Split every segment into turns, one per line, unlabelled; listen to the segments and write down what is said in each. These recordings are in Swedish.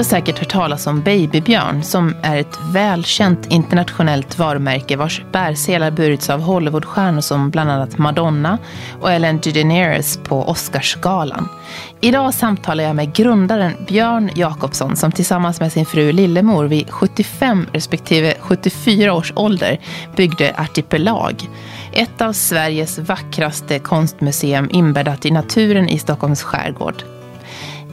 Har säkert hört talas om Babybjörn som är ett välkänt internationellt varumärke vars bärselar burits av Hollywoodstjärnor som bland annat Madonna och Ellen DeGeneres på Oscarsgalan. Idag samtalar jag med grundaren Björn Jakobsson som tillsammans med sin fru Lillemor vid 75 respektive 74 års ålder byggde Artipelag. Ett av Sveriges vackraste konstmuseum inbäddat i naturen i Stockholms skärgård.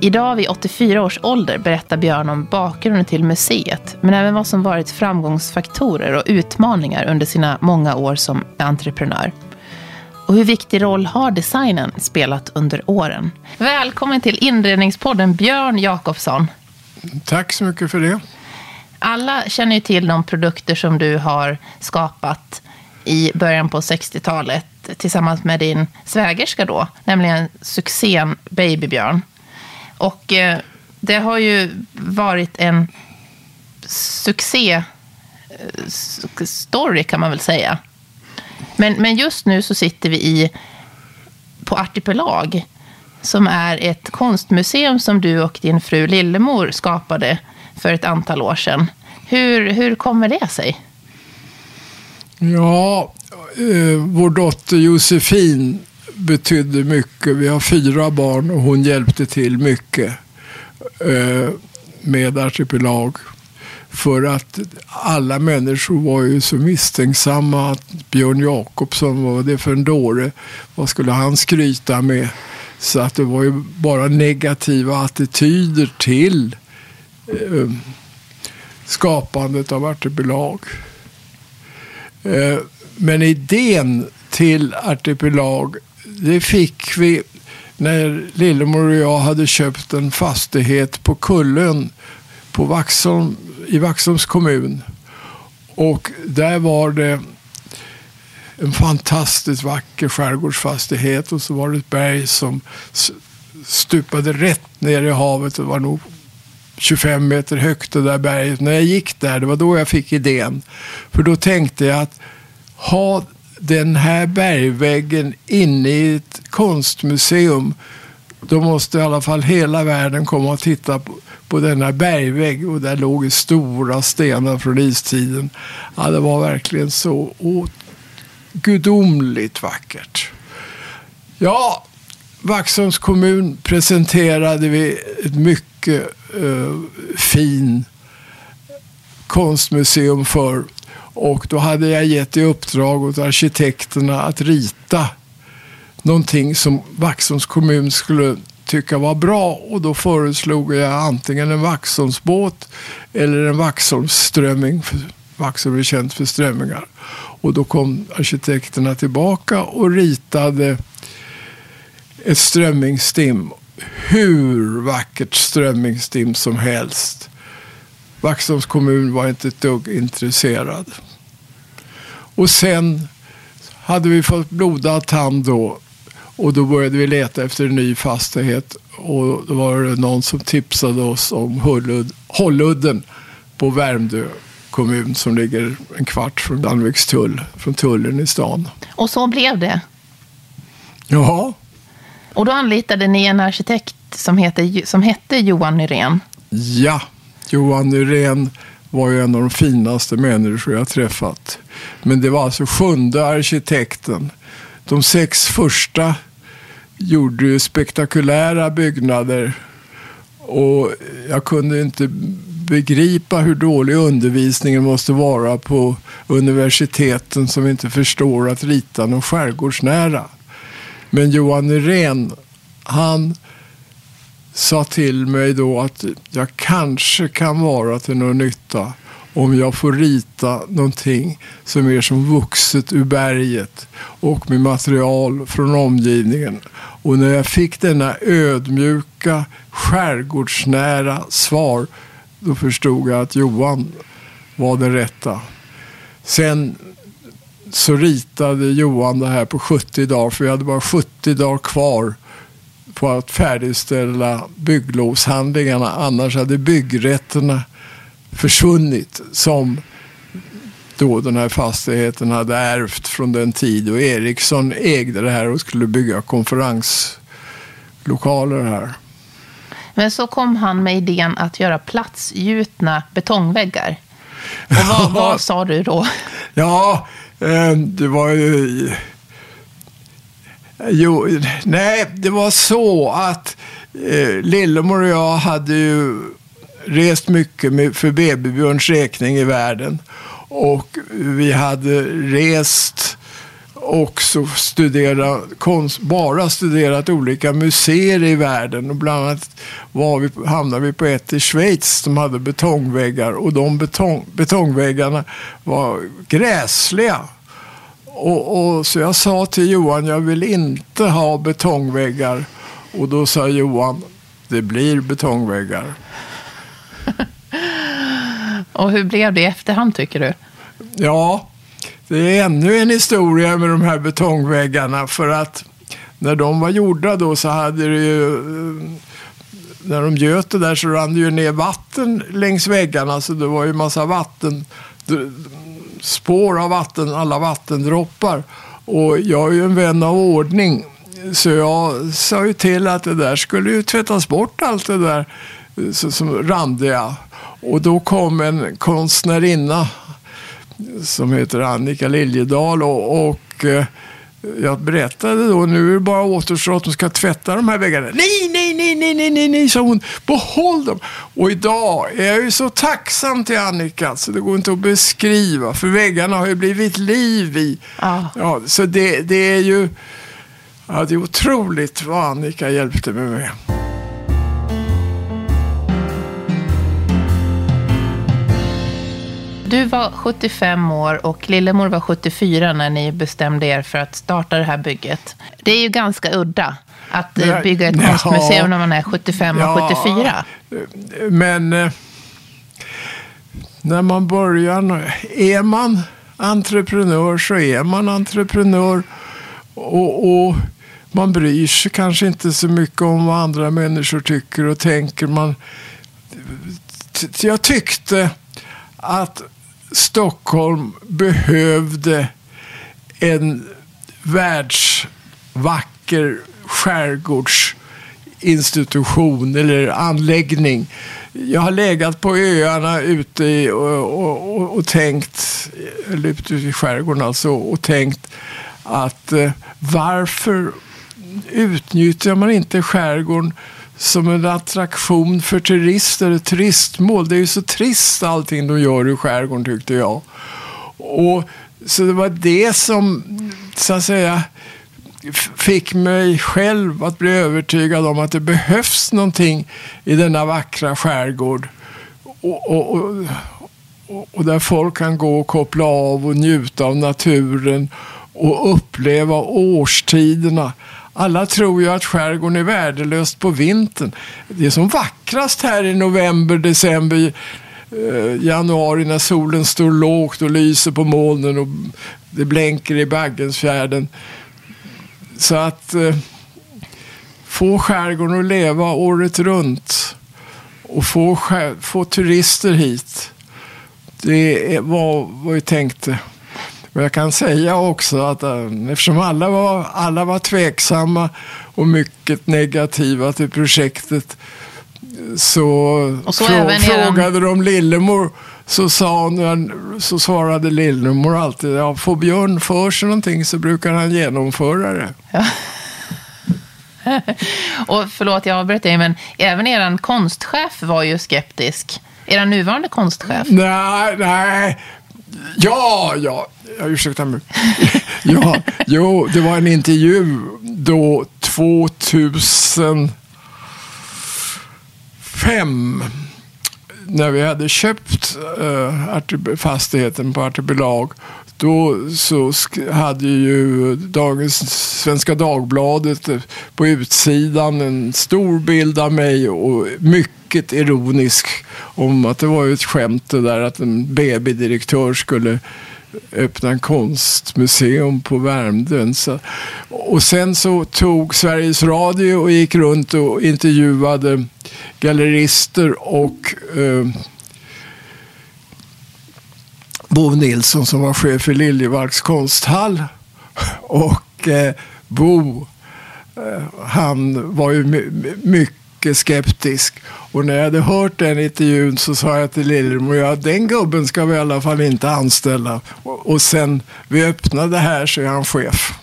Idag vid 84 års ålder berättar Björn om bakgrunden till museet, men även vad som varit framgångsfaktorer och utmaningar under sina många år som entreprenör. Och hur viktig roll har designen spelat under åren? Välkommen till inredningspodden Björn Jakobsson.
Tack så mycket för det.
Alla känner ju till de produkter som du har skapat i början på 60-talet tillsammans med din svägerska då, nämligen succén Babybjörn. Och eh, det har ju varit en succé-story eh, kan man väl säga. Men, men just nu så sitter vi i på Artipelag som är ett konstmuseum som du och din fru Lillemor skapade för ett antal år sedan. Hur, hur kommer det sig?
Ja, eh, vår dotter Josefin betydde mycket. Vi har fyra barn och hon hjälpte till mycket eh, med Artipelag. För att alla människor var ju så misstänksamma att Björn Jakobsson, vad var det för en dåre? Vad skulle han skryta med? Så att det var ju bara negativa attityder till eh, skapandet av Artipelag. Eh, men idén till Artipelag det fick vi när Lillemor och jag hade köpt en fastighet på Kullön på Vaxholm, i Vaxholms kommun. Och där var det en fantastiskt vacker skärgårdsfastighet och så var det ett berg som stupade rätt ner i havet. Det var nog 25 meter högt det där berget. När jag gick där, det var då jag fick idén. För då tänkte jag att ha den här bergväggen inne i ett konstmuseum, då måste i alla fall hela världen komma och titta på, på denna bergvägg. Och där låg stora stenar från istiden. Ja, det var verkligen så gudomligt vackert. Ja, Vaxholms kommun presenterade vi ett mycket uh, fin konstmuseum för. Och då hade jag gett i uppdrag åt arkitekterna att rita någonting som Vaxholms kommun skulle tycka var bra. Och då föreslog jag antingen en Vaxholmsbåt eller en Vaxholmsströmming. Vaxholm är känt för strömmingar. Och då kom arkitekterna tillbaka och ritade ett strömmingsstim. Hur vackert strömmingsstim som helst. Vaxholms kommun var inte ett dugg intresserad. Och sen hade vi fått blodad tand då. Och då började vi leta efter en ny fastighet. Och då var det någon som tipsade oss om Hullud, Hålludden på Värmdö kommun som ligger en kvart från Danvikstull, från tullen i stan.
Och så blev det?
Ja.
Och då anlitade ni en arkitekt som, heter, som hette Johan Nyrén?
Ja, Johan Nyrén var ju en av de finaste människor jag träffat. Men det var alltså sjunde arkitekten. De sex första gjorde ju spektakulära byggnader. Och jag kunde inte begripa hur dålig undervisningen måste vara på universiteten som inte förstår att rita något skärgårdsnära. Men Johan Nyrén, han sa till mig då att jag kanske kan vara till någon nytta om jag får rita någonting som är som vuxet ur berget och med material från omgivningen. Och när jag fick denna ödmjuka, skärgårdsnära svar då förstod jag att Johan var den rätta. Sen så ritade Johan det här på 70 dagar, för vi hade bara 70 dagar kvar på att färdigställa bygglovshandlingarna. Annars hade byggrätterna försvunnit som då den här fastigheten hade ärvt från den tid och Eriksson ägde det här och skulle bygga konferenslokaler här.
Men så kom han med idén att göra platsgjutna betongväggar. Och vad, vad sa du då?
Ja, eh, det var ju... Jo, nej, det var så att eh, Lillemor och jag hade ju rest mycket med, för Babybjörns räkning i världen. Och vi hade rest också studera konst, bara studerat olika museer i världen. Och bland annat var vi, hamnade vi på ett i Schweiz som hade betongväggar och de betong, betongväggarna var gräsliga. Och, och, så jag sa till Johan, jag vill inte ha betongväggar. Och då sa Johan, det blir betongväggar.
och hur blev det i efterhand tycker du?
Ja, det är ännu en historia med de här betongväggarna. För att när de var gjorda då så hade det ju eh, när de göt det där så rann det ju ner vatten längs väggarna. Så det var ju massa vatten, spår av vatten, alla vattendroppar. Och jag är ju en vän av ordning. Så jag sa ju till att det där skulle ju tvättas bort allt det där som randiga. Och då kom en konstnärinna som heter Annika Liljedahl och, och eh, jag berättade då, nu är det bara återstår att de ska tvätta de här väggarna. Nej, nej, nej, nej, nej, nej, nej, sa hon. Behåll dem. Och idag är jag ju så tacksam till Annika så det går inte att beskriva. För väggarna har ju blivit liv i. Ah. Ja, så det, det är ju ja, det är otroligt vad Annika hjälpte mig med.
Du var 75 år och Lillemor var 74 när ni bestämde er för att starta det här bygget. Det är ju ganska udda att ja, bygga ett konstmuseum ja, när man är 75 ja, och 74.
Men eh, när man börjar, är man entreprenör så är man entreprenör. Och, och, man bryr sig kanske inte så mycket om vad andra människor tycker och tänker. Man, jag tyckte att Stockholm behövde en världsvacker skärgårdsinstitution eller anläggning. Jag har legat på öarna ute i, och, och, och, tänkt, eller ute i skärgården alltså, och tänkt att eh, varför utnyttjar man inte skärgården som en attraktion för turister, ett turistmål. Det är ju så trist allting de gör i skärgården tyckte jag. Och, så det var det som, så att säga, fick mig själv att bli övertygad om att det behövs någonting i denna vackra skärgård. Och, och, och, och där folk kan gå och koppla av och njuta av naturen och uppleva årstiderna. Alla tror ju att skärgården är värdelöst på vintern. Det är som vackrast här i november, december, eh, januari när solen står lågt och lyser på molnen och det blänker i Baggensfjärden. Så att eh, få skärgården att leva året runt och få, få turister hit. Det var vad vi tänkte. Och jag kan säga också att äh, eftersom alla var, alla var tveksamma och mycket negativa till projektet så, så frå frågade de Lillemor så, sa hon, så svarade Lillemor alltid, ja, får Björn för sig någonting så brukar han genomföra det. Ja.
och förlåt, jag avbröt dig, men även er konstchef var ju skeptisk. Er nuvarande konstchef?
Nej, nej. Ja, ja, ursäkta mig. ja, jo, det var en intervju då 2005 när vi hade köpt uh, fastigheten på Artibelag då så hade ju dagens Svenska Dagbladet på utsidan en stor bild av mig och mycket ironisk om att det var ett skämt det där att en BB-direktör skulle öppna en konstmuseum på Värmdön. Så, och sen så tog Sveriges Radio och gick runt och intervjuade gallerister och eh, Bo Nilsson som var chef för Liljevalchs konsthall. Och eh, Bo, eh, han var ju my mycket skeptisk. Och när jag hade hört den intervjun så sa jag till Lillemor, ja den gubben ska vi i alla fall inte anställa. Och, och sen vi öppnade här så är han chef.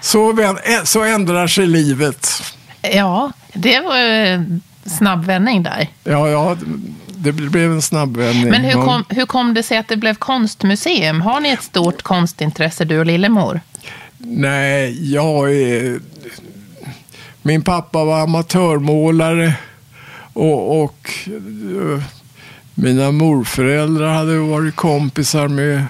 Så, eh, så ändrar sig livet.
Ja, det var snabb vändning där.
Ja, ja det blev en snabb vändning.
Men hur kom, hur kom det sig att det blev konstmuseum? Har ni ett stort konstintresse, du och Lillemor?
Nej, jag är... Min pappa var amatörmålare och, och uh, mina morföräldrar hade varit kompisar med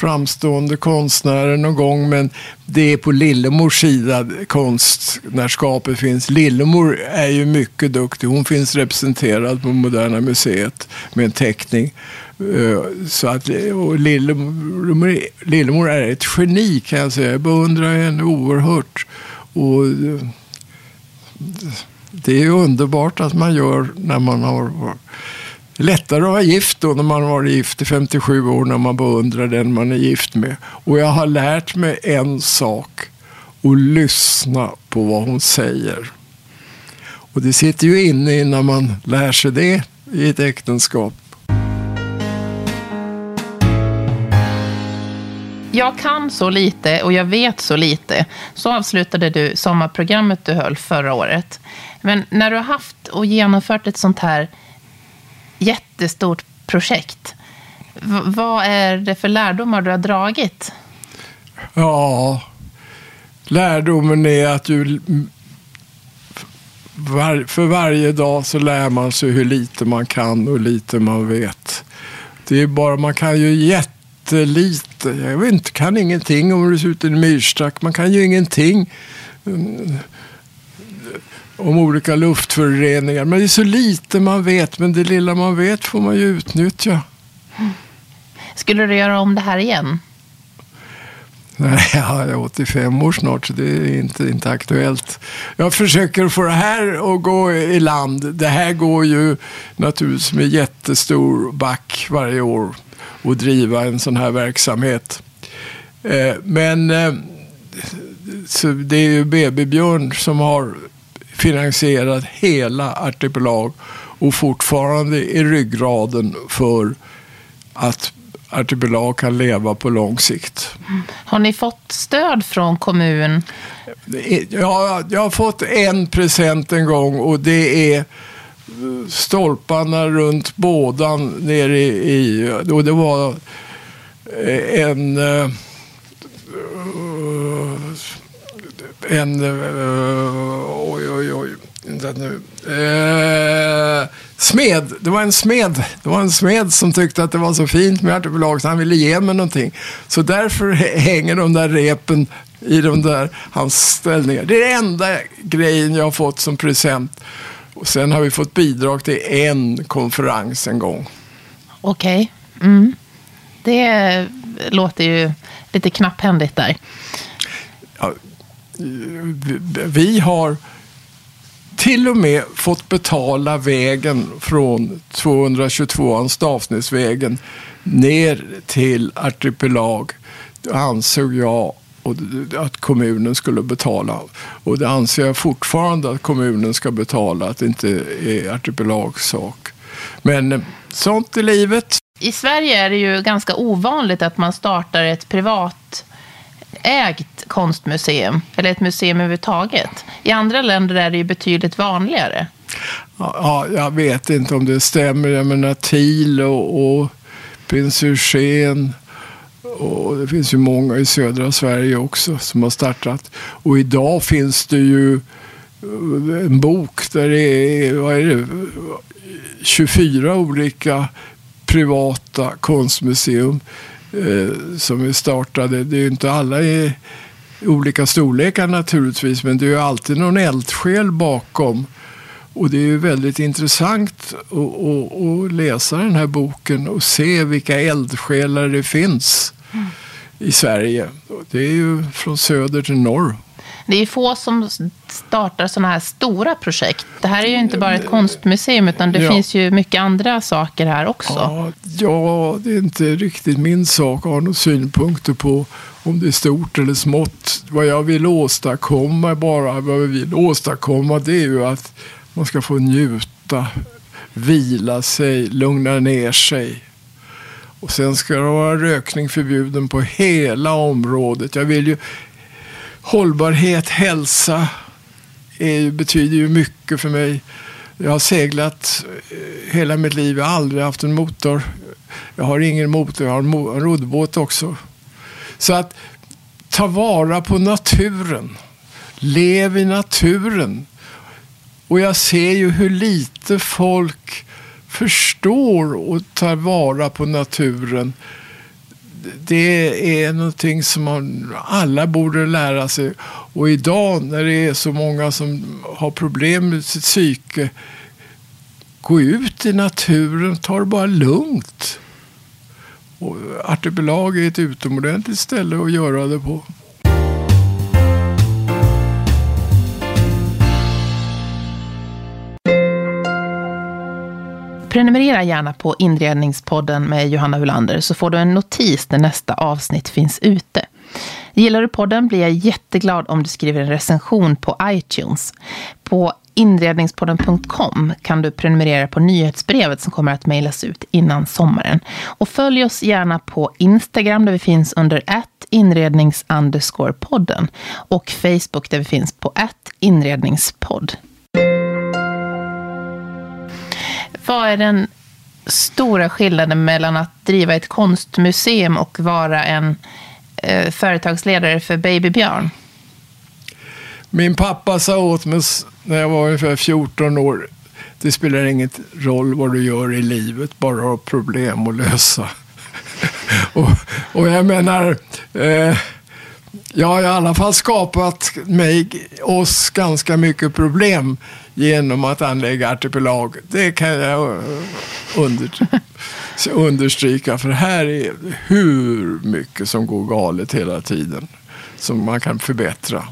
framstående konstnärer någon gång, men det är på Lillemors sida konstnärskapet finns. Lillemor är ju mycket duktig. Hon finns representerad på Moderna Museet med en teckning. Eh, så att, och Lillemor, Lillemor är ett geni kan jag säga. Jag beundrar henne oerhört. Och eh, det är underbart att man gör när man har lättare att vara gift då när man har varit gift i 57 år när man beundrar den man är gift med. Och jag har lärt mig en sak. Och lyssna på vad hon säger. Och det sitter ju inne innan man lär sig det i ett äktenskap.
Jag kan så lite och jag vet så lite. Så avslutade du sommarprogrammet du höll förra året. Men när du har haft och genomfört ett sånt här jättestort projekt. V vad är det för lärdomar du har dragit?
Ja, lärdomen är att du var, för varje dag så lär man sig hur lite man kan och hur lite man vet. Det är bara, man kan ju jättelite. Jag vet inte, kan ingenting om hur det ser ut i en myrstack. Man kan ju ingenting om olika luftföroreningar. Men det är så lite man vet, men det lilla man vet får man ju utnyttja.
Skulle du göra om det här igen?
Nej, jag är 85 år snart, så det är inte, inte aktuellt. Jag försöker få det här att gå i land. Det här går ju naturligtvis med jättestor back varje år att driva en sån här verksamhet. Eh, men eh, det är ju BB Björn som har finansierat hela Artipelag och fortfarande är ryggraden för att Artipelag kan leva på lång sikt.
Har ni fått stöd från kommun?
Ja, jag har fått en present en gång och det är stolparna runt bådan nere i... Och det var en... En... Oj, oj, oj. Nu. Eh, smed. Det var en smed. Det var en smed som tyckte att det var så fint med ärteförlag så han ville ge mig någonting. Så därför hänger de där repen i de där hans ställningar. Det är den enda grejen jag har fått som present. Och sen har vi fått bidrag till en konferens en gång.
Okej. Okay. Mm. Det låter ju lite knapphändigt där.
Ja, vi har till och med fått betala vägen från 222-an Stavsnäsvägen ner till Artipelag. Det ansåg jag att kommunen skulle betala. Och det anser jag fortfarande att kommunen ska betala, att det inte är Artipelags sak. Men eh, sånt är livet.
I Sverige är det ju ganska ovanligt att man startar ett privat ägt konstmuseum, eller ett museum överhuvudtaget. I andra länder är det ju betydligt vanligare.
Ja, jag vet inte om det stämmer. Jag menar Thiel och, och prins Eugen. Och det finns ju många i södra Sverige också som har startat. Och idag finns det ju eh, en bok där det är, vad är det, 24 olika privata konstmuseum som är startade. Det är ju inte alla i olika storlekar naturligtvis, men det är ju alltid någon eldsjäl bakom. Och det är ju väldigt intressant att, att, att läsa den här boken och se vilka eldsjälar det finns mm. i Sverige. Det är ju från söder till norr.
Det är få som startar sådana här stora projekt. Det här är ju inte bara ett konstmuseum, utan det ja. finns ju mycket andra saker här också.
Ja, ja, det är inte riktigt min sak att ha några synpunkter på om det är stort eller smått. Vad jag vill åstadkomma, bara vad vi vill åstadkomma, det är ju att man ska få njuta, vila sig, lugna ner sig. Och sen ska det vara rökning förbjuden på hela området. Jag vill ju hållbarhet, hälsa är, betyder ju mycket för mig. Jag har seglat eh, hela mitt liv. Jag har aldrig haft en motor. Jag har ingen motor, jag har en roddbåt också. Så att ta vara på naturen. Lev i naturen. Och jag ser ju hur lite folk förstår och tar vara på naturen det är någonting som man, alla borde lära sig. Och idag när det är så många som har problem med sitt psyke, gå ut i naturen, ta det bara lugnt. Och Artipelag är ett utomordentligt ställe att göra det på.
Prenumerera gärna på Inredningspodden med Johanna Hulander så får du en notis när nästa avsnitt finns ute. Gillar du podden blir jag jätteglad om du skriver en recension på iTunes. På inredningspodden.com kan du prenumerera på nyhetsbrevet som kommer att mejlas ut innan sommaren. Och följ oss gärna på Instagram där vi finns under att inrednings podden och Facebook där vi finns på att inredningspodd. Vad är den stora skillnaden mellan att driva ett konstmuseum och vara en eh, företagsledare för Babybjörn?
Min pappa sa åt mig när jag var ungefär 14 år, det spelar ingen roll vad du gör i livet, bara ha problem att lösa. och, och, jag menar, eh, jag har i alla fall skapat mig, oss ganska mycket problem genom att anlägga artipelag. Det kan jag eh, under, understryka, för här är hur mycket som går galet hela tiden som man kan förbättra.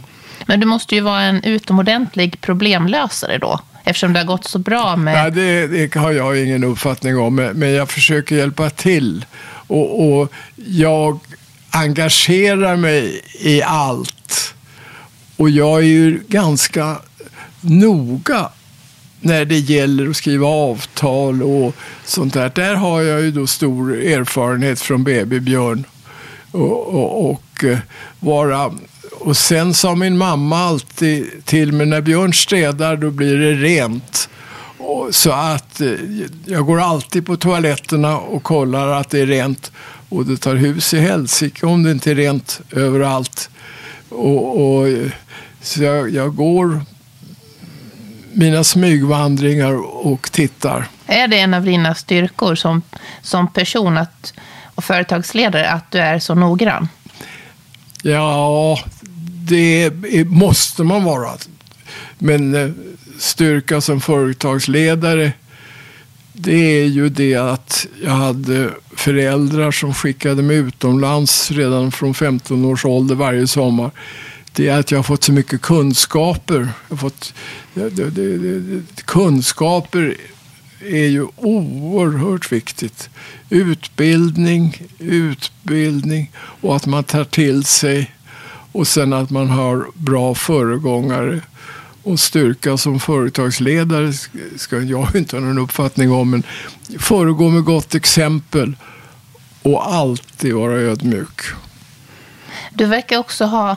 Men du måste ju vara en utomordentlig problemlösare då, eftersom det har gått så bra med...
Nej, det, det har jag ingen uppfattning om, men jag försöker hjälpa till. Och, och jag engagerar mig i allt. Och jag är ju ganska noga när det gäller att skriva avtal och sånt där. Där har jag ju då stor erfarenhet från BB Björn. Och, och, och, eh, vara, och sen sa min mamma alltid till mig, när Björn städar då blir det rent. Och, så att eh, jag går alltid på toaletterna och kollar att det är rent. Och det tar hus i helsike om det inte är rent överallt. Och, och eh, så jag, jag går mina smygvandringar och tittar.
Är det en av dina styrkor som, som person att, och företagsledare att du är så noggrann?
Ja, det måste man vara. Men eh, styrka som företagsledare det är ju det att jag hade föräldrar som skickade mig utomlands redan från 15 års ålder varje sommar det är att jag har fått så mycket kunskaper. Jag har fått, det, det, det, kunskaper är ju oerhört viktigt. Utbildning, utbildning och att man tar till sig och sen att man har bra föregångare. Och styrka som företagsledare ska jag inte ha någon uppfattning om, men föregå med gott exempel och alltid vara ödmjuk.
Du verkar också ha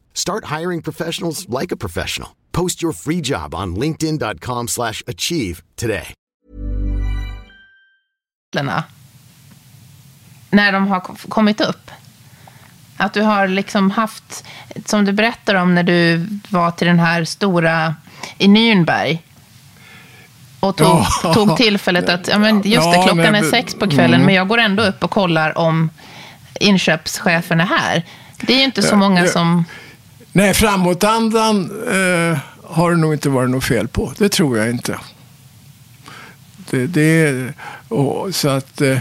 Start hiring professionals like a professional. Post your free job on linkedin.com/achieve slash achieve today.
när de har kommit upp. Att du har liksom haft, som du berättar om när du var till den här stora i Nürnberg. Och tog,
Ja.
tog tillfället att, ja men just det,
Ja,
klockan
men-
är sex på kvällen,
mm.
men jag går ändå upp och kollar om inköpschefen är här. Det är ju inte så många som...
Nej, framåtandan eh, har det nog inte varit något fel på. Det tror jag inte. Det, det är, och, så att, eh,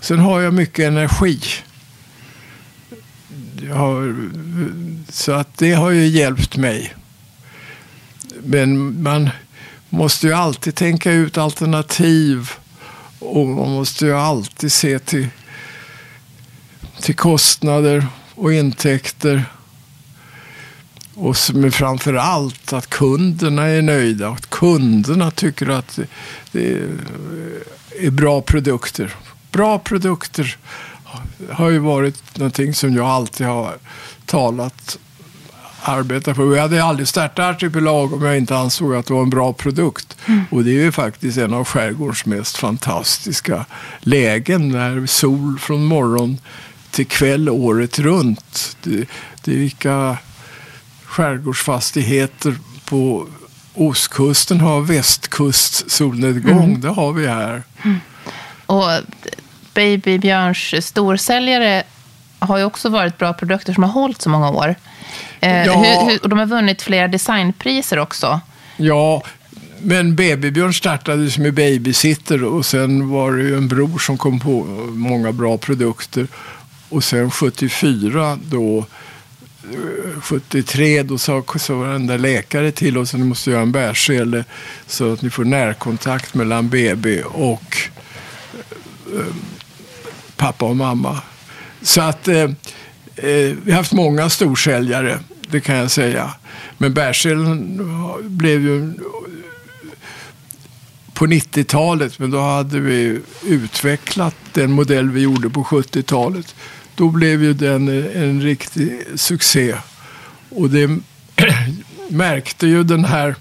sen har jag mycket energi. Jag har, så att det har ju hjälpt mig. Men man måste ju alltid tänka ut alternativ. Och man måste ju alltid se till, till kostnader och intäkter. Och framför allt att kunderna är nöjda. Att kunderna tycker att det- är- bra produkter. Bra produkter har ju varit någonting som jag alltid har talat arbetat på. Jag hade aldrig startat Artipelag om jag inte ansåg att det var en bra produkt. Och det är ju faktiskt en av skärgårdens mest fantastiska lägen. När sol från morgon till kväll året runt. Det, det är vilka skärgårdsfastigheter på ostkusten har västkust solnedgång. Det har vi här.
Och Baby Björns storsäljare har ju också varit bra produkter som har hållit så många år. Eh,
Ja.
hur, hur, och de har vunnit flera designpriser också.
Ja, men Babybjörn startades med Babysitter och sen var det ju en bror som kom på många bra produkter. Och sen 74 då, 73 då sa, sa varenda läkare till oss att ni måste göra en bärsele så att ni får närkontakt mellan BB och eh, pappa och mamma. Så att eh, eh, vi har haft många storsäljare, det kan jag säga. Men bärselen blev ju på 90-talet, men då hade vi utvecklat den modell vi gjorde på 70-talet. Då blev ju den en riktig succé. Och det märkte ju den här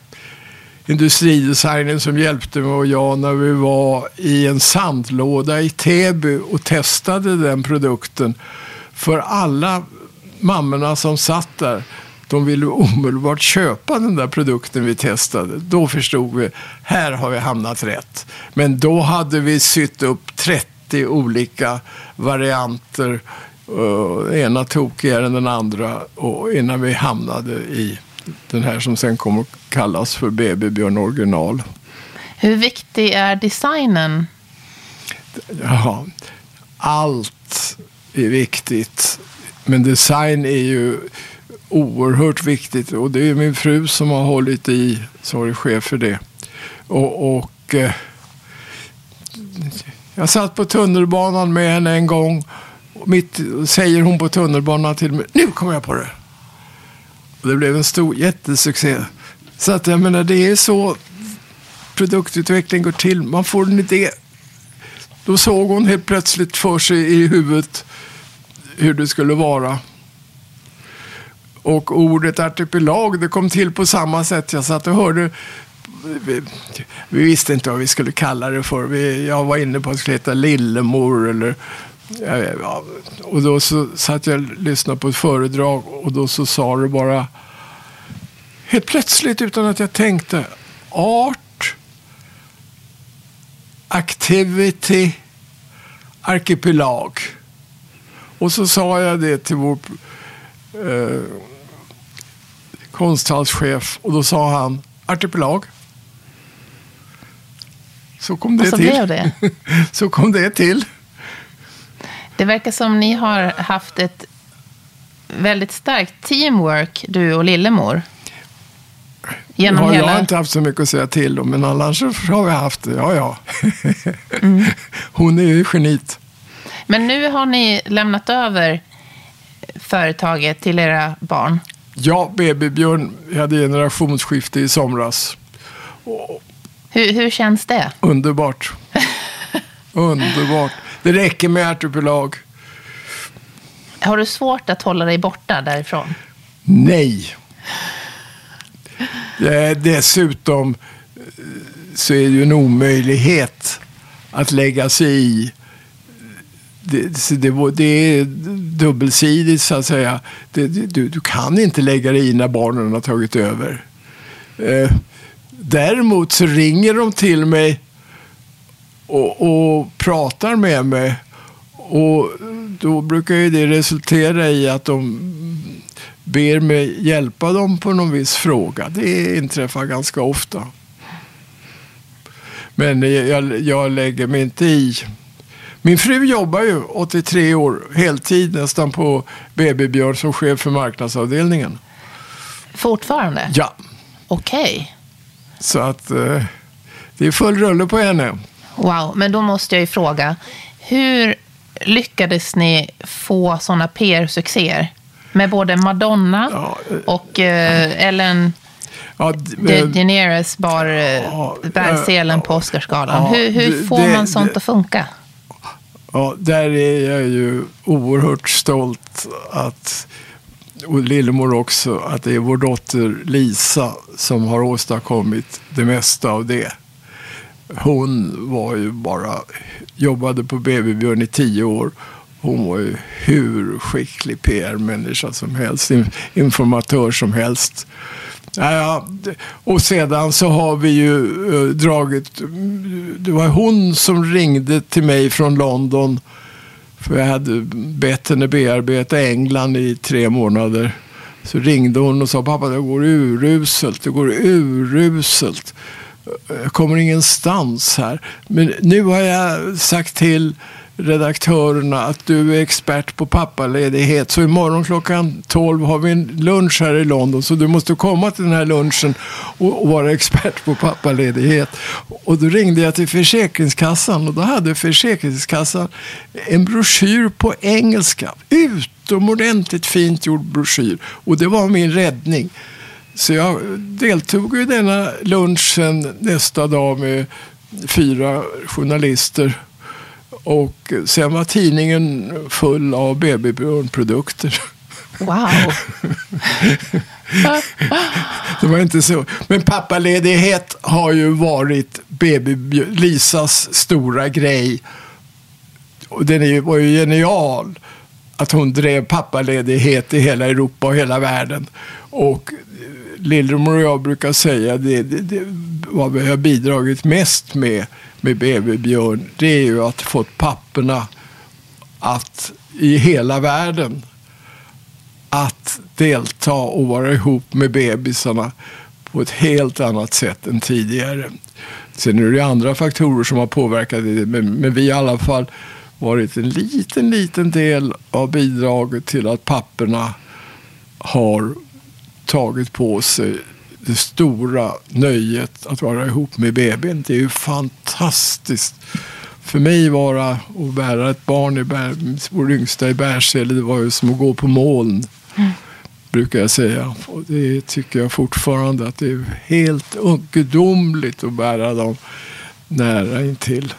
industridesignen som hjälpte mig och jag när vi var i en sandlåda i Täby och testade den produkten. För alla mammorna som satt där, de ville omedelbart köpa den där produkten vi testade. Då förstod vi, här har vi hamnat rätt. Men då hade vi sytt upp 30 olika varianter. Uh, ena tokigare än den andra och innan vi hamnade i den här som sen kommer att kallas för BB Björn original.
Hur viktig är designen?
Jaha. Allt är viktigt. Men design är ju oerhört viktigt. Och det är min fru som har hållit i, är chef för det. Och, och eh, jag satt på tunnelbanan med henne en gång. Och mitt, säger hon på tunnelbanan till mig, nu kommer jag på det. Och det blev en stor jättesuccé. Så att jag menar, det är så produktutveckling går till. Man får en idé. Då såg hon helt plötsligt för sig i huvudet hur det skulle vara. Och ordet artipelag, det kom till på samma sätt. Jag satt och hörde. Vi, vi visste inte vad vi skulle kalla det för. Vi, jag var inne på att det skulle heta Lillemor eller ja, och då så satt jag och lyssnade på ett föredrag och då så sa det bara helt plötsligt utan att jag tänkte art, activity, arkipelag. Och så sa jag det till vår eh, konsthallschef och då sa han arkipelag. Så kom det
Och så
till.
blev det.
så kom det till.
Det verkar som ni har haft ett väldigt starkt teamwork, du och Lillemor. Genom
ja,
hela...
Jag har inte haft så mycket att säga till om, men annars har vi haft det. Ja, ja.
Mm.
Hon är ju genit.
Men nu har ni lämnat över företaget till era barn.
Ja, BB-Björn hade generationsskifte i somras.
Hur, hur känns det?
Underbart. Underbart. Det räcker med ärtopelag.
Har du svårt att hålla dig borta därifrån?
Nej. Eh, Dessutom eh, så är det ju en omöjlighet att lägga sig i. Det, det, det är dubbelsidigt så att säga. Det, det, du, du kan inte lägga dig i när barnen har tagit över. Däremot så ringer de till mig och, och pratar med mig. Och då brukar ju det resultera i att de ber mig hjälpa dem på någon viss fråga. Det inträffar ganska ofta. Men jag, jag lägger mig inte i. Min fru jobbar ju 83 år heltid nästan på BB Björn som chef för marknadsavdelningen.
Fortfarande?
Ja,
Okej.
Så att eh, det är full rulle på henne.
Wow, men då måste jag ju fråga. Hur lyckades ni få sådana PR-succéer? Med både Madonna
Ja, eh,
och eh, Ellen
Ja,
DeGeneres bar, eh, bär selen på Oscarsgalan.
ja,
hur hur får
det-
man sånt
det-
att funka?
Ja, där är jag ju oerhört stolt att, och Lillemor också, att det är vår dotter Lisa som har åstadkommit det mesta av det. Hon var ju bara, jobbade på BB Björn i tio år. Hon var ju hur skicklig PR-människa som helst, informatör som helst. Ja, och sedan så har vi ju eh, dragit, det var hon som ringde till mig från London. För jag hade bett henne bearbeta England i tre månader. Så ringde hon och sa pappa det går uruselt, det går uruselt. Jag kommer ingenstans här. Men nu har jag sagt till redaktörerna att du är expert på pappaledighet. Så imorgon klockan 12 har vi en lunch här i London. Så du måste komma till den här lunchen och, och vara expert på pappaledighet. Och då ringde jag till Försäkringskassan och då hade Försäkringskassan en broschyr på engelska. Utomordentligt fint gjord broschyr. Och det var min räddning. Så jag deltog i denna lunchen nästa dag med fyra journalister. Och sen var tidningen full av BB-produkter.
Wow.
Det var inte så. Men pappaledighet har ju varit BB Lisas stora grej. Och den var ju genial. Att hon drev pappaledighet i hela Europa och hela världen. Och eh, Lillemor och jag brukar säga det, det, det vad vi har bidragit mest med med BB Björn. Det är ju att fått papperna att i hela världen att delta och vara ihop med bebisarna på ett helt annat sätt än tidigare. Sen är det andra faktorer som har påverkat det, men, men vi har i alla fall varit en liten, liten del av bidraget till att papperna har tagit på sig det stora nöjet att vara ihop med bebisen. Det är ju fantastiskt. För mig vara och bära ett barn, i bär, vår yngsta i bärsele, det var ju som att gå på moln. Brukar jag säga. Och det tycker jag fortfarande att det är helt gudomligt att bära dem nära intill.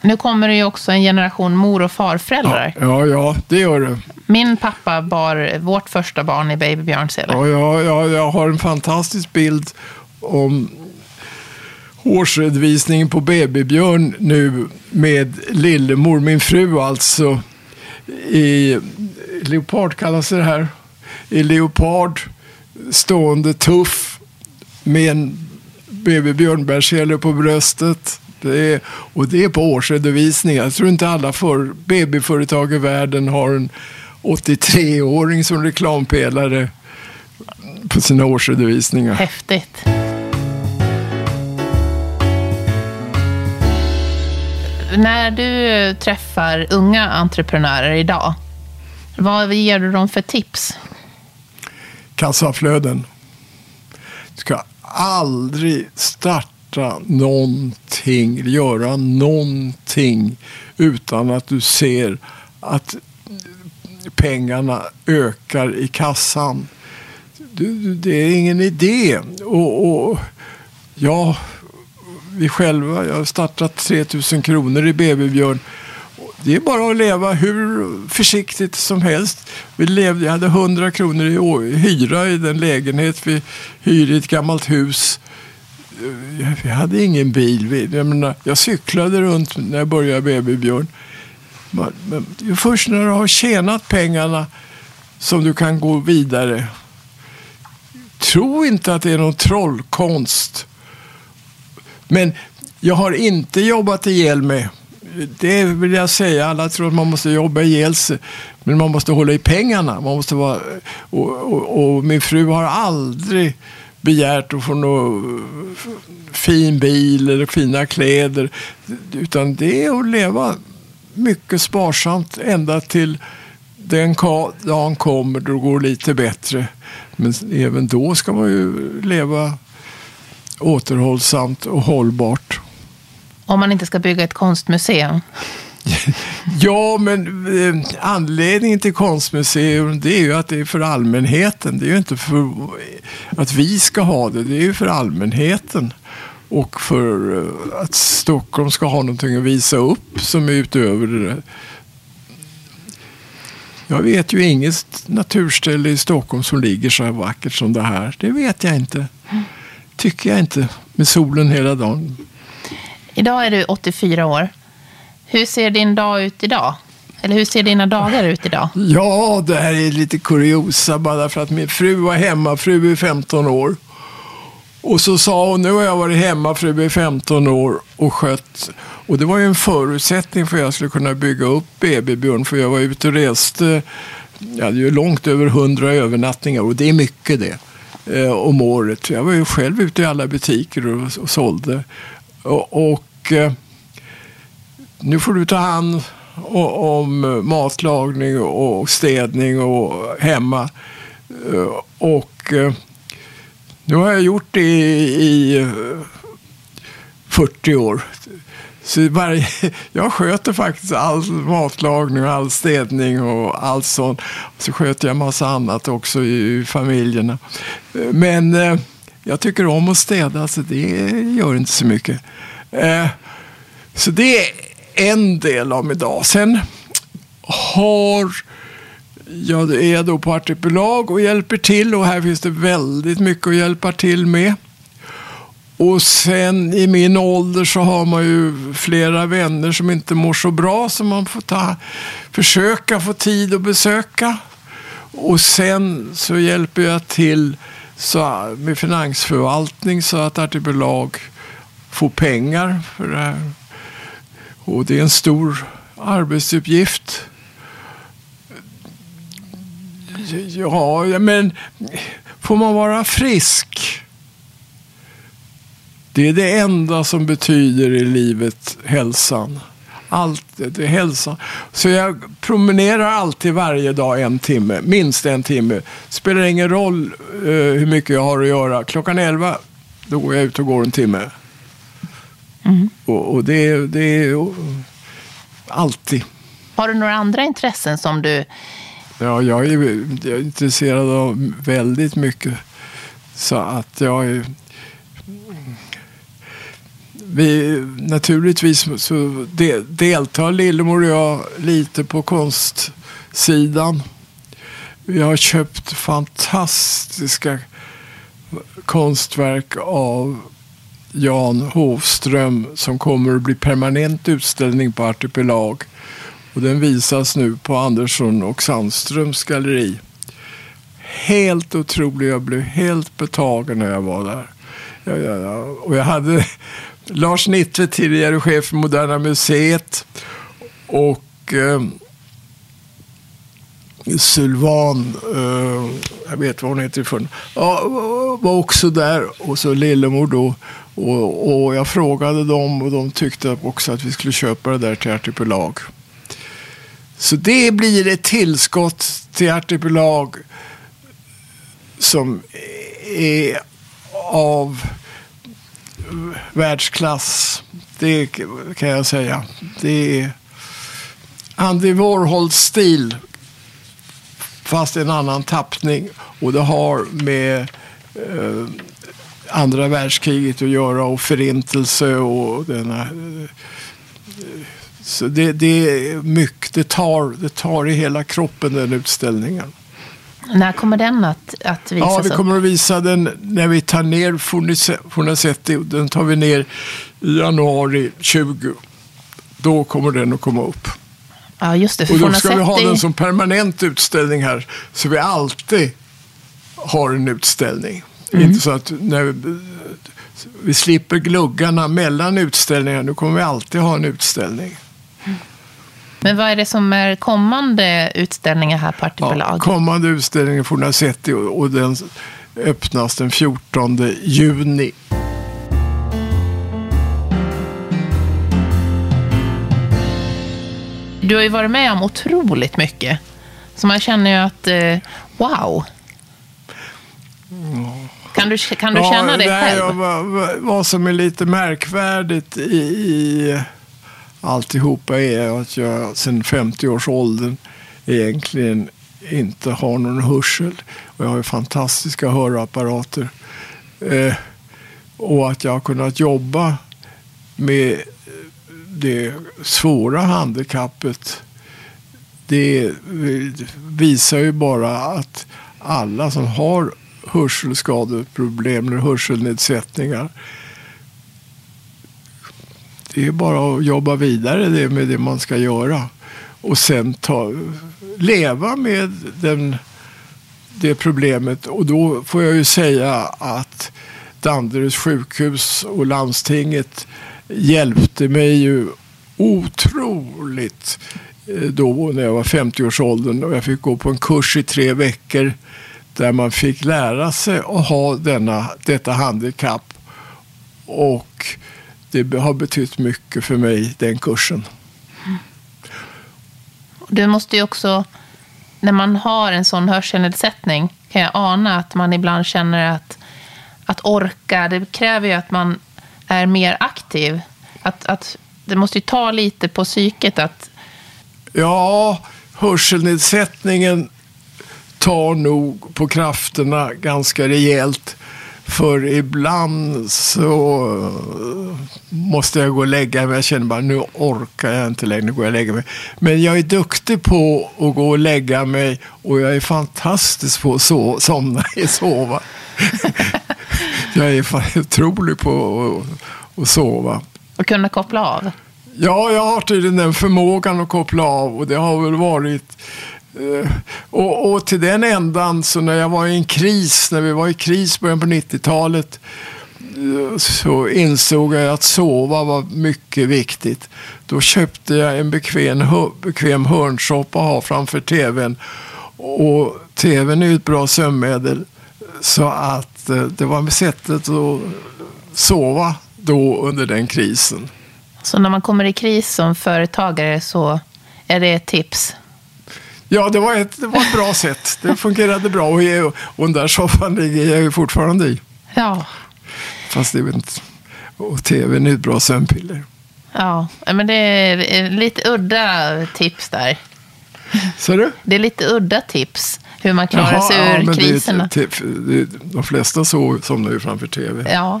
Nu kommer det ju också en generation mor och farföräldrar.
Ja, ja, det gör det.
Min pappa bar vårt första barn i Baby Björnsele.
Ja, ja, ja, jag har en fantastisk bild om årsredovisningen på BB-Björn nu med Lillemor, min fru alltså, i leopard kallas det här. I leopard, stående tuff med en BB Björnbergssele på bröstet. Det är, och det är på årsredovisning. Jag tror inte alla för, BB-företag i världen har en 83-åring som reklampelare på sina årsredovisningar.
Häftigt. När du träffar unga entreprenörer idag, vad ger du dem för tips?
Kassaflöden. Du ska aldrig starta någonting, göra någonting utan att du ser att pengarna ökar i kassan. Det är ingen idé. Och, och ja, vi själva, jag har startat 3000 kronor i BB Björn. Det är bara att leva hur försiktigt som helst. Vi levde, jag hade 100 kronor i hyra i den lägenhet vi hyr i ett gammalt hus. Vi hade ingen bil. Jag, menar, jag cyklade runt när jag började Babybjörn. Men, Men det är först när du har tjänat pengarna som du kan gå vidare. Tro inte att det är någon trollkonst. Men jag har inte jobbat ihjäl mig. Det vill jag säga. Alla tror att man måste jobba ihjäl sig. Men man måste hålla i pengarna. Man måste vara, och, och, och min fru har aldrig begärt att få någon fin bil eller fina kläder. Utan det är att leva mycket sparsamt ända till den dagen kommer då det går lite bättre. Men även då ska man ju leva återhållsamt och hållbart.
Om man inte ska bygga ett konstmuseum?
Ja, men eh, anledningen till konstmuseum det är ju att det är för allmänheten. Det är ju inte för att vi ska ha det, det är ju för allmänheten. Och för eh, att Stockholm ska ha någonting att visa upp som är utöver det där. Jag vet ju inget naturställe i Stockholm som ligger så här vackert som det här. Det vet jag inte. Tycker jag inte. Med solen hela dagen.
Idag är du 84 år. Hur ser din dag ut idag? Eller hur ser dina dagar ut idag?
Ja, det här är lite kuriosa bara för att min fru var hemmafru i 15 år. Och så sa hon, nu har jag varit hemmafru i 15 år och skött. Och det var ju en förutsättning för att jag skulle kunna bygga upp BB-Björn. För jag var ute och reste, jag hade ju långt över 100 övernattningar och det är mycket det. Eh, om året. Jag var ju själv ute i alla butiker och, och sålde. Och, och eh, nu får du ta hand om eh, matlagning och städning och hemma. Eh, och eh, nu har jag gjort det i, 40 år. Så varje, jag sköter faktiskt all matlagning och all städning och allt sånt. Så sköter jag massa annat också i familjerna. Men jag tycker om att städa, så det gör inte så mycket. Så det en del av min dag. Sen har jag är då på Artipelag och hjälper till och här finns det väldigt mycket att hjälpa till med. Och sen i min ålder så har man ju flera vänner som inte mår så bra som man får ta, försöka få tid att besöka. Och sen så hjälper jag till så, med finansförvaltning så att Artipelag får pengar för det här. Och det är en stor arbetsuppgift. Ja, men får man vara frisk? Det är det enda som betyder i livet hälsan. Allt det hälsan. Så jag promenerar alltid varje dag en timme, minst en timme. Spelar ingen roll uh, hur mycket jag har att göra. Klockan elva, då går jag ut och går en timme. Mm. Och, och, det, det är alltid.
Har du några andra intressen som du...
Ja, jag är, jag är intresserad av väldigt mycket. Så att jag är vi, naturligtvis så de, deltar Lillemor och jag lite på konstsidan. Vi har köpt fantastiska konstverk av Jan Hovström som kommer att bli permanent utställning på Artipelag. Och den visas nu på Andersson och Sandströms galleri. Helt otrolig. Jag blev helt betagen när jag var där. Ja, ja, ja. Och jag hade Lars Nitte, tidigare chef för Moderna Museet. Och eh, Sylvan, eh, jag vet vad hon heter i förnamn, ja, var också där. Och så Lillemor då. Och, och, jag frågade dem och de tyckte också att vi skulle köpa det där till Artipelag. Så det blir ett tillskott till Artipelag som är av världsklass. Det kan jag säga. Det är Andy Warhol-stil fast en annan tappning. Och det har med eh, andra världskriget att göra och förintelse och denna. Eh, så det, det är mycket, det tar, det tar i hela kroppen den utställningen.
När kommer den att, att visas
Ja, vi kommer att visa den när vi tar ner Fornasetti. Den tar vi ner i januari 20. Då kommer den att komma upp.
Ja, just det.
och då ska vi ha den som permanent utställning här. Så vi alltid har en utställning. Mm. Inte så att när vi, slipper gluggarna mellan utställningar. Nu kommer vi alltid ha en utställning.
Men vad är det som är kommande utställningar här på Artipelag? Ja,
kommande utställningen får ni ha sett och den öppnas den 14 juni.
Du har ju varit med om otroligt mycket. Så man känner ju att, eh, wow. Kan du, kan du ja, känna det själv?
Vad, vad som är lite märkvärdigt i, i alltihopa är att jag sedan 50-årsåldern egentligen inte har någon hörsel. Och jag har ju fantastiska hörapparater. Eh, och att jag har kunnat jobba med det svåra handikappet. Det visar ju bara att alla som har hörselskadeproblem eller hörselnedsättningar det är bara att jobba vidare med det man ska göra. Och sen ta, leva med den, det problemet. Och då får jag ju säga att Danderyds sjukhus och landstinget hjälpte mig ju otroligt eh, då när jag var 50-årsåldern och jag fick gå på en kurs i tre veckor där man fick lära sig att ha denna, detta handikapp. Och det har betytt mycket för mig, den kursen.
Du måste ju också, när man har en sån hörselnedsättning, kan jag ana att man ibland känner att, att orka, det kräver ju att man är mer aktiv. Att, att det måste ju ta lite på psyket att...
Ja, hörselnedsättningen tar nog på krafterna ganska rejält. För ibland så måste jag gå och lägga mig. Jag känner bara nu orkar jag inte längre gå och lägga mig. Men jag är duktig på att gå och lägga mig och jag är fantastisk på att so somna i sova. jag är otrolig på att, sova.
Och kunna koppla av?
Ja, jag har tydligen den förmågan att koppla av och det har väl varit Eh, och, och, till den ändan, så när jag var i en kris, när vi var i kris början på 90-talet, eh, så insåg jag att sova var mycket viktigt. Då köpte jag en bekväm, bekväm hörnsoffa att ha framför tvn. Och tvn är ju ett bra sömnmedel. Så att eh, det var sättet att sova då under den krisen.
Så när man kommer i kris som företagare så är det ett tips?
Ja, det var, ett, det var ett bra sätt. Det fungerade bra och, och, och den där soffan ligger jag fortfarande i.
Ja.
Fast det är inte... Och tvn är ett bra sömnpiller.
Ja, men det är lite udda tips där.
Ser du?
Det är lite udda tips hur man klarar Jaha, sig ur ja, kriserna.
Det, de flesta somnar ju framför tv.
Ja.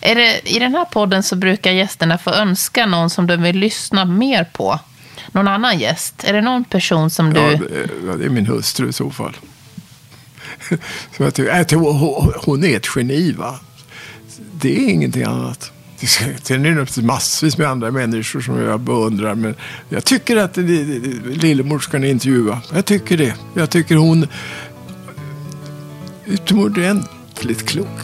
Är det, I den här podden så brukar gästerna få önska någon som de vill lyssna mer på någon annan gäst? Är det någon person som du... Ja,
det, det är min hustru i så fall. Så jag tycker, hon är ett geni va. Det är ingenting annat. Sen är det massvis med andra människor som jag beundrar. Men jag tycker att Lillemor ska ni intervjua. Jag tycker det. Jag tycker hon är utomordentligt klok.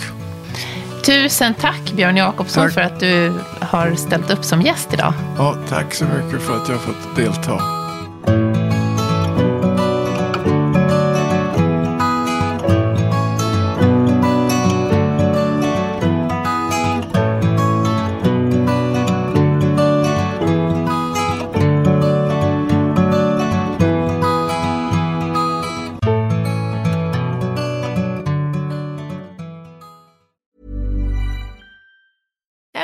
Tusen tack Björn Jakobsson för att du har ställt upp som gäst idag.
Ja, tack så mycket för att jag har fått delta.